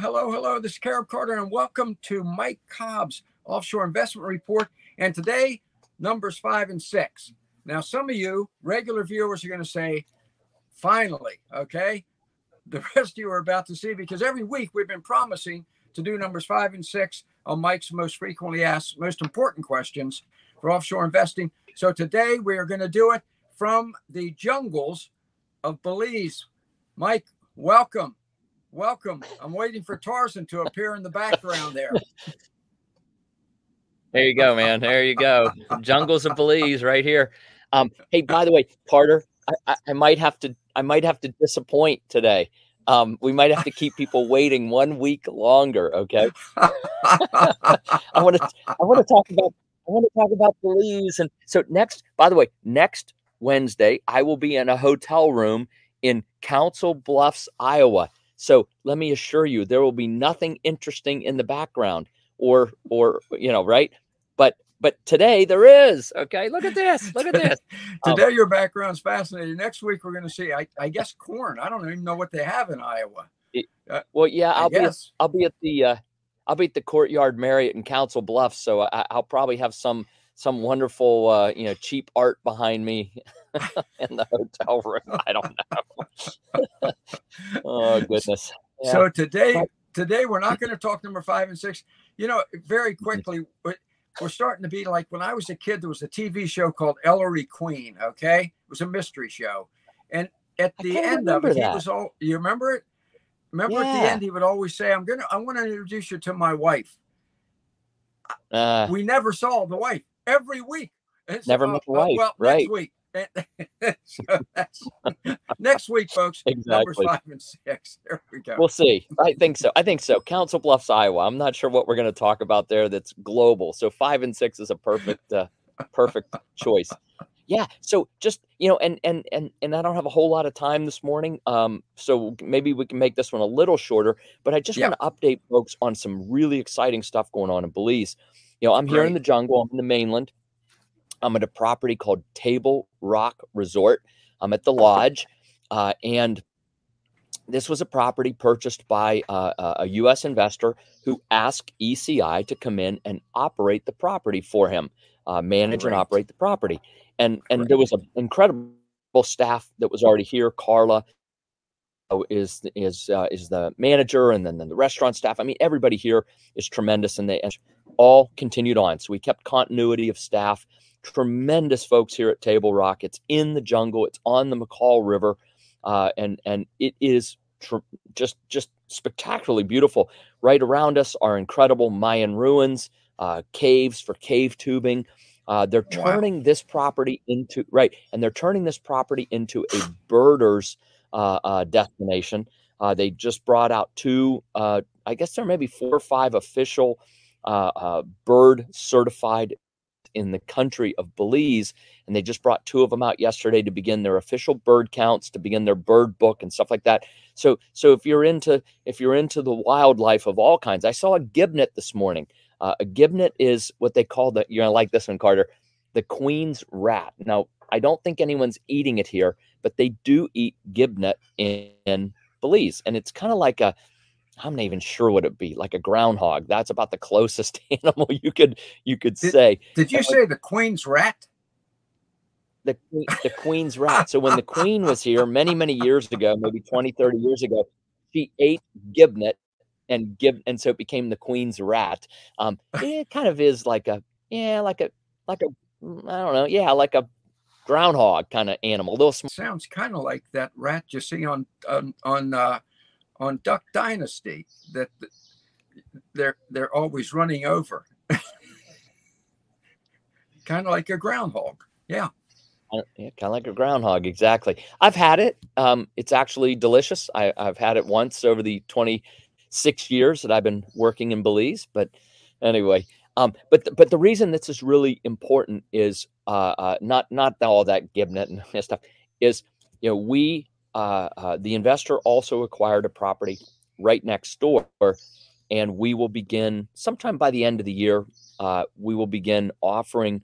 Hello, hello. This is Caleb Carter, and welcome to Mike Cobb's Offshore Investment Report. And today, numbers five and six. Now, some of you regular viewers are going to say, finally, okay? The rest of you are about to see because every week we've been promising to do numbers five and six on Mike's most frequently asked, most important questions for offshore investing. So today we are going to do it from the jungles of Belize. Mike, welcome. Welcome. I'm waiting for Tarzan to appear in the background there. There you go, man. There you go. Jungles of Belize right here. Um, hey, by the way, Carter, I, I, I, might have to I might have to disappoint today. Um, we might have to keep people waiting one week longer. Okay. I want to I want to talk about I want to talk about Belize and so next. By the way, next Wednesday I will be in a hotel room in Council Bluffs, Iowa. So let me assure you, there will be nothing interesting in the background, or or you know, right? But but today there is. Okay, look at this. Look at this. today um, your background's fascinating. Next week we're going to see, I, I guess, corn. I don't even know what they have in Iowa. Uh, well, yeah, I'll be at, I'll be at the uh, I'll be at the Courtyard Marriott in Council Bluffs, so I, will probably have some some wonderful uh, you know cheap art behind me in the hotel room. I don't know. oh goodness. Yeah. So today, today we're not going to talk number five and six. You know, very mm-hmm. quickly, we're starting to be like when I was a kid. There was a TV show called Ellery Queen. Okay, it was a mystery show, and at the end of it, that. he was all. You remember it? Remember yeah. at the end, he would always say, "I'm gonna, I want to introduce you to my wife." Uh, we never saw the wife every week. never met the wife. well, right. next week so next week, folks. Exactly. Numbers five and six. There we go. We'll see. I think so. I think so. Council Bluffs, Iowa. I'm not sure what we're going to talk about there. That's global. So five and six is a perfect, uh, perfect choice. Yeah. So just you know, and and and and I don't have a whole lot of time this morning. Um, so maybe we can make this one a little shorter. But I just yeah. want to update folks on some really exciting stuff going on in Belize. You know, I'm here in the jungle. I'm in the mainland. I'm at a property called Table Rock Resort. I'm at the lodge, uh, and this was a property purchased by uh, a U.S. investor who asked ECI to come in and operate the property for him, uh, manage Great. and operate the property. And and Great. there was an incredible staff that was already here. Carla is is uh, is the manager, and then, then the restaurant staff. I mean, everybody here is tremendous, and they all continued on. So we kept continuity of staff tremendous folks here at Table Rock. It's in the jungle. It's on the Macal River, uh, and and it is tr- just just spectacularly beautiful. Right around us are incredible Mayan ruins, uh, caves for cave tubing. Uh, they're turning wow. this property into right, and they're turning this property into a birders uh, uh, destination. Uh, they just brought out two. I guess there may be four or five official bird certified in the country of Belize. And they just brought two of them out yesterday to begin their official bird counts, to begin their bird book and stuff like that. So, so if you're into if you're into the wildlife of all kinds, I saw a gibnut this morning. Uh, a gibnut is what they call the you're gonna like this one, Carter, the queen's rat. Now, I don't think anyone's eating it here, but they do eat gibnut in, in Belize, and it's kind of like a I'm not even sure what it'd be like a groundhog. That's about the closest animal you could you could did, say. Did you say the queen's rat? The the queen's rat. So when the queen was here many many years ago, maybe 20 30 years ago, she ate gibnut and give and so it became the queen's rat. Um it kind of is like a yeah, like a like a I don't know, yeah, like a groundhog kind of animal. Little small. Sounds kind of like that rat you see on on on uh on Duck Dynasty that they're they're always running over, kind of like a groundhog. Yeah. Uh, yeah, kind of like a groundhog, exactly. I've had it. Um, it's actually delicious. I, I've had it once over the 26 years that I've been working in Belize. But anyway, um, but the, but the reason this is really important is uh, uh, not not all that gibnut and stuff is you know we uh, uh, the investor also acquired a property right next door, and we will begin sometime by the end of the year. Uh, we will begin offering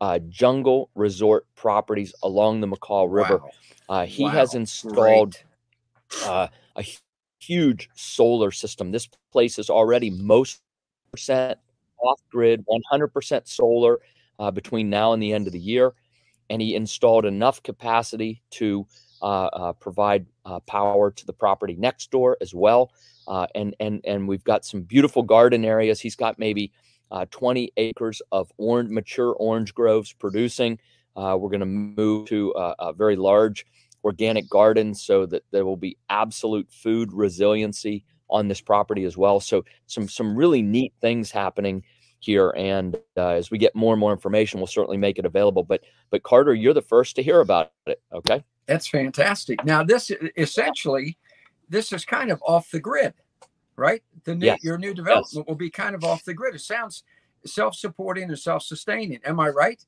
uh, jungle resort properties along the Macal River. Wow. Uh, he wow. has installed uh, a huge solar system. This place is already most percent off grid, 100% solar uh, between now and the end of the year. And he installed enough capacity to provide uh, power to the property next door as well. Uh, and and and we've got some beautiful garden areas. He's got maybe uh, 20 acres of orange, mature orange groves producing. we're going to move to a very large organic garden so that there will be absolute food resiliency on this property as well. So some some really neat things happening here, and uh, as we get more and more information, we'll certainly make it available. But but Carter, you're the first to hear about it. Okay, that's fantastic. Now this essentially this is kind of off the grid, right? The new, yes. your new development yes. will be kind of off the grid. It sounds self-supporting and self-sustaining. Am I right?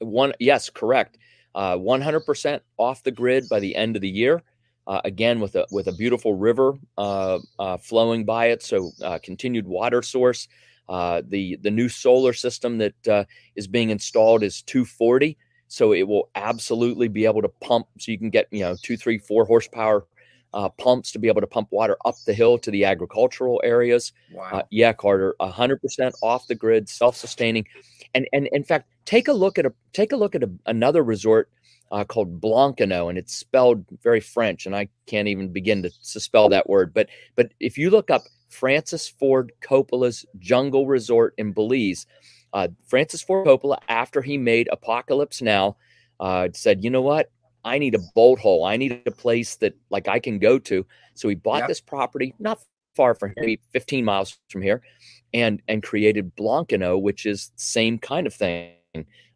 One yes, correct. Uh, 100% off the grid by the end of the year. Uh, again, with a with a beautiful river uh, uh flowing by it, so uh, continued water source. Uh, the the new solar system that is being installed is 240, so it will absolutely be able to pump. So you can get you know two, three, four horsepower uh, pumps to be able to pump water up the hill to the agricultural areas. Wow. Uh, yeah, Carter, hundred percent off the grid, self-sustaining, and and in fact, take a look at a take a look at a, another resort uh, called Blancaneaux, and it's spelled very French, and I can't even begin to, to spell that word. But but if you look up Francis Ford Coppola's Jungle Resort in Belize, uh, Francis Ford Coppola, after he made Apocalypse Now, uh, said, you know what? I need a bolt hole. I need a place that like I can go to. So he bought yep. this property not far from here, maybe 15 miles from here, and and created Blancaneaux, which is same kind of thing,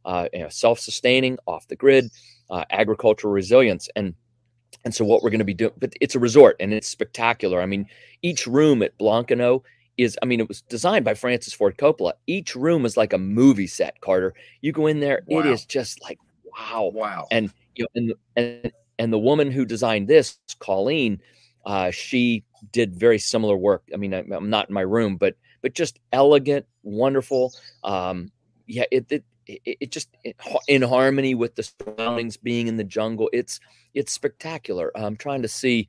uh, you know, self-sustaining, off the grid, uh, agricultural resilience, and and so what we're going to be doing, but it's a resort and it's spectacular. I mean, each room at Blancaneaux is, I mean, it was designed by Francis Ford Coppola. Each room is like a movie set, Carter. You go in there, wow. it is just like wow, wow, and you know, and and and the woman who designed this, Colleen, uh, she did very similar work. I mean, I, am not in my room, but but just elegant, wonderful. Um, yeah, it it it, it just it, in harmony with the surroundings, being in the jungle. It's it's spectacular. I'm trying to see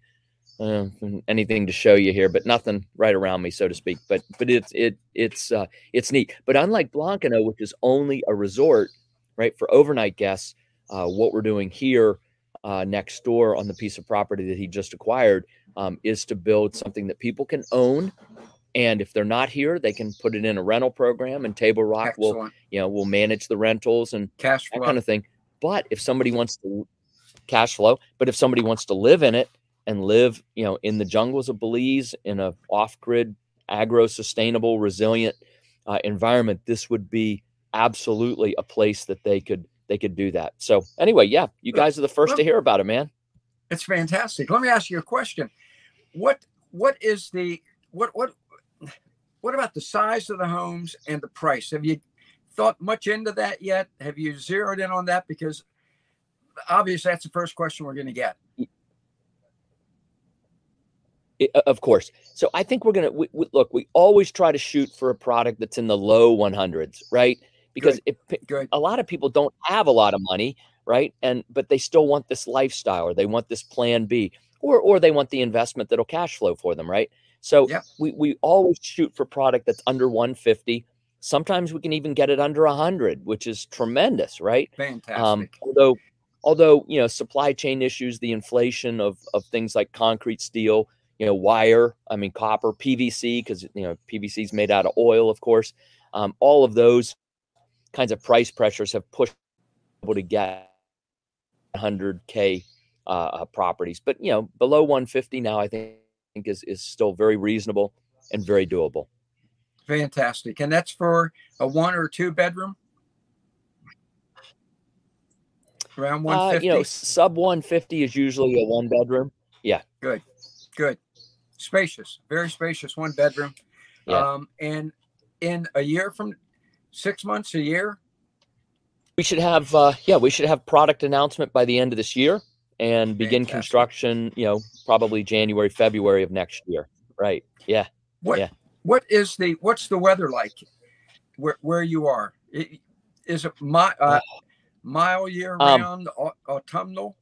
uh, anything to show you here, but nothing right around me, so to speak. But but it's it it's uh, it's neat. But unlike Blancaneaux, which is only a resort, right, for overnight guests, uh, what we're doing here uh, next door on the piece of property that he just acquired um, is to build something that people can own. And if they're not here, they can put it in a rental program, and Table Rock Excellent. will, you know, will manage the rentals and cash flow. that kind of thing. But if somebody wants to cash flow, but if somebody wants to live in it and live, you know, in the jungles of Belize in a off-grid, agro-sustainable, resilient uh, environment, this would be absolutely a place that they could they could do that. So anyway, yeah, you guys are the first to hear about it, man. It's fantastic. Let me ask you a question. What what is the what what what about the size of the homes and the price? Have you thought much into that yet? Have you zeroed in on that? Because obviously that's the first question we're going to get. It, of course. So I think we're going to look, we always try to shoot for a product that's in the low 100s, right? because Good. It, Good. a lot of people don't have a lot of money, right? And but they still want this lifestyle or they want this plan B or or they want the investment that'll cash flow for them, right? So yeah. we we always shoot for product that's under 150. Sometimes we can even get it under 100, which is tremendous, right? Um, Fantastic. Um, although although you know supply chain issues, the inflation of of things like concrete, steel, you know, wire, I mean copper, PVC, because you know PVC is made out of oil, of course. Um, all of those kinds of price pressures have pushed people to get 100k uh, uh, properties. But you know, below 150 now, I think is is still very reasonable and very doable. Fantastic, and that's for a one or two bedroom. Around 150. Uh, you know, sub 150 is usually a one bedroom. Yeah. Good. Good. Spacious. Very spacious one bedroom. Yeah. Um, and in a year from six months, a year? We should have, uh, yeah, we should have product announcement by the end of this year and begin Fantastic. construction. You know, probably January, February of next year. Right? Yeah. What? Yeah. What is the? What's the weather like? Where where you are? Is it my uh, oh. mile year um, round um, autumnal?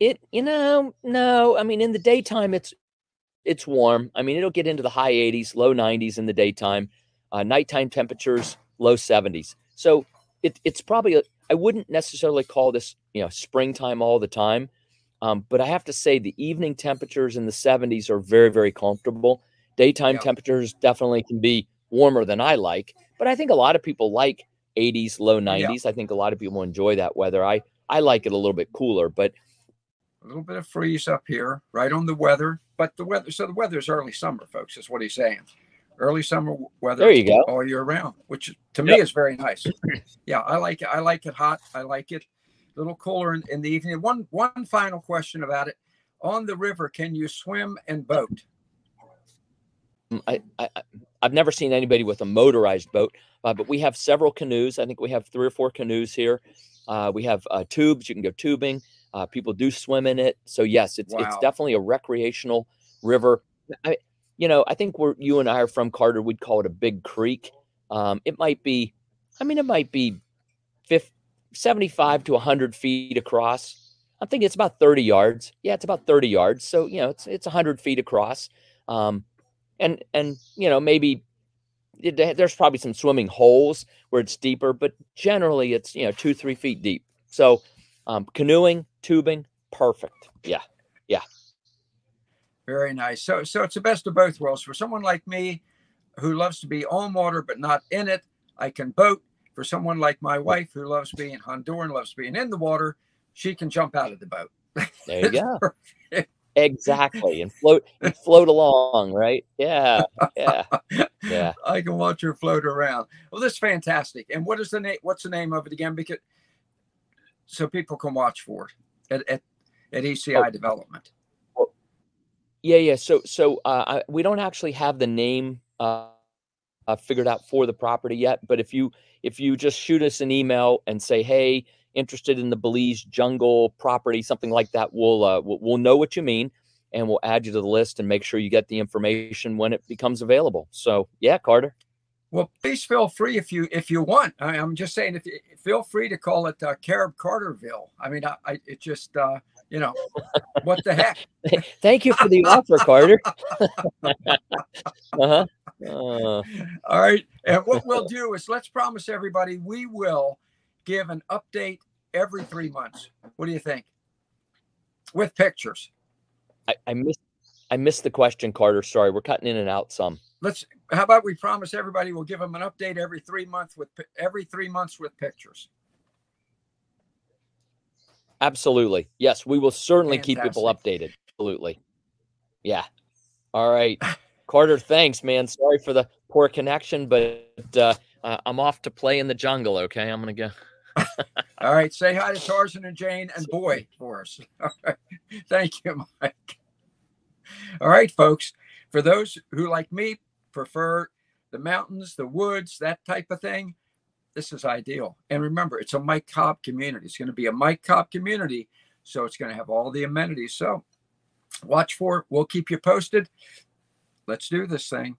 It, you know, no. I mean, in the daytime, it's it's warm. I mean, it'll get into the high 80s, low 90s in the daytime. Uh, nighttime temperatures, low 70s. So it, it's probably I wouldn't necessarily call this you know springtime all the time, um, but I have to say the evening temperatures in the 70s are very very comfortable. Daytime yeah. temperatures definitely can be warmer than I like, but I think a lot of people like 80s, low 90s. Yeah. I think a lot of people enjoy that weather. I I like it a little bit cooler, but a little bit of freeze up here, right on the weather. But the weather, so the weather is early summer, folks. Is what he's saying. Early summer weather. There you go. All year round, which to me is very nice. yeah, I like it. I like it hot. I like it a little cooler in, in the evening. One one final question about it: on the river, can you swim and boat? Mm, I, I I've never seen anybody with a motorized boat, uh, but we have several canoes. I think we have three or four canoes here. Uh, we have uh, tubes. You can go tubing. Uh, people do swim in it. So yes, it's wow. it's definitely a recreational river. I, you know, I think where you and I are from, Carter, we'd call it a big creek. Um, it might be, I mean, it might be 50, 75 to 100 feet across. I think it's about 30 yards. Yeah, it's about 30 yards. So, you know, it's it's 100 feet across. Um, and and you know maybe it, there's probably some swimming holes where it's deeper, but generally it's you know two three feet deep. So um, canoeing, tubing, perfect. Yeah, yeah. Very nice. So so it's the best of both worlds. For someone like me, who loves to be on water but not in it, I can boat. For someone like my wife, who loves being Honduran, loves being in the water, she can jump out of the boat. There you go. exactly and float and float along right yeah yeah yeah i can watch her float around well this is fantastic and what is the name what's the name of it again because so people can watch for it at, at, at eci oh. development oh. yeah yeah so so uh, I, we don't actually have the name uh, uh, figured out for the property yet but if you if you just shoot us an email and say hey interested in the Belize jungle property, something like that, we'll, uh, we'll know what you mean and we'll add you to the list and make sure you get the information when it becomes available. So yeah, Carter. Well, please feel free if you if you want. I, am just saying, if you feel free to call it uh, Carib Carterville. I mean, I, I it just uh, you know, what the heck? Thank you for the offer, Carter. uh-huh. Uh. All right, and what we'll do is let's promise everybody we will give an update every three months. What do you think? With pictures. I, I missed I missed the question, Carter. Sorry, we're cutting in and out some. Let's. How about we promise everybody we'll give them an update every three months with every three months with pictures. Absolutely. Yes, we will certainly Fantastic. keep people updated. Absolutely. Yeah. All right. Carter, thanks, man. Sorry for the poor connection, but uh, uh, I'm off to play in the jungle. Okay, I'm gonna go. All right. Say hi to Tarzan and Jane and Boy for us. All right. Thank you, Mike. All right, folks. For those who, like me, prefer the mountains, the woods, that type of thing, this is ideal. And remember, it's a Mike Cobb community. It's going to be a Mike Cobb community. So it's going to have all the amenities. So watch for it. We'll keep you posted. Let's do this thing.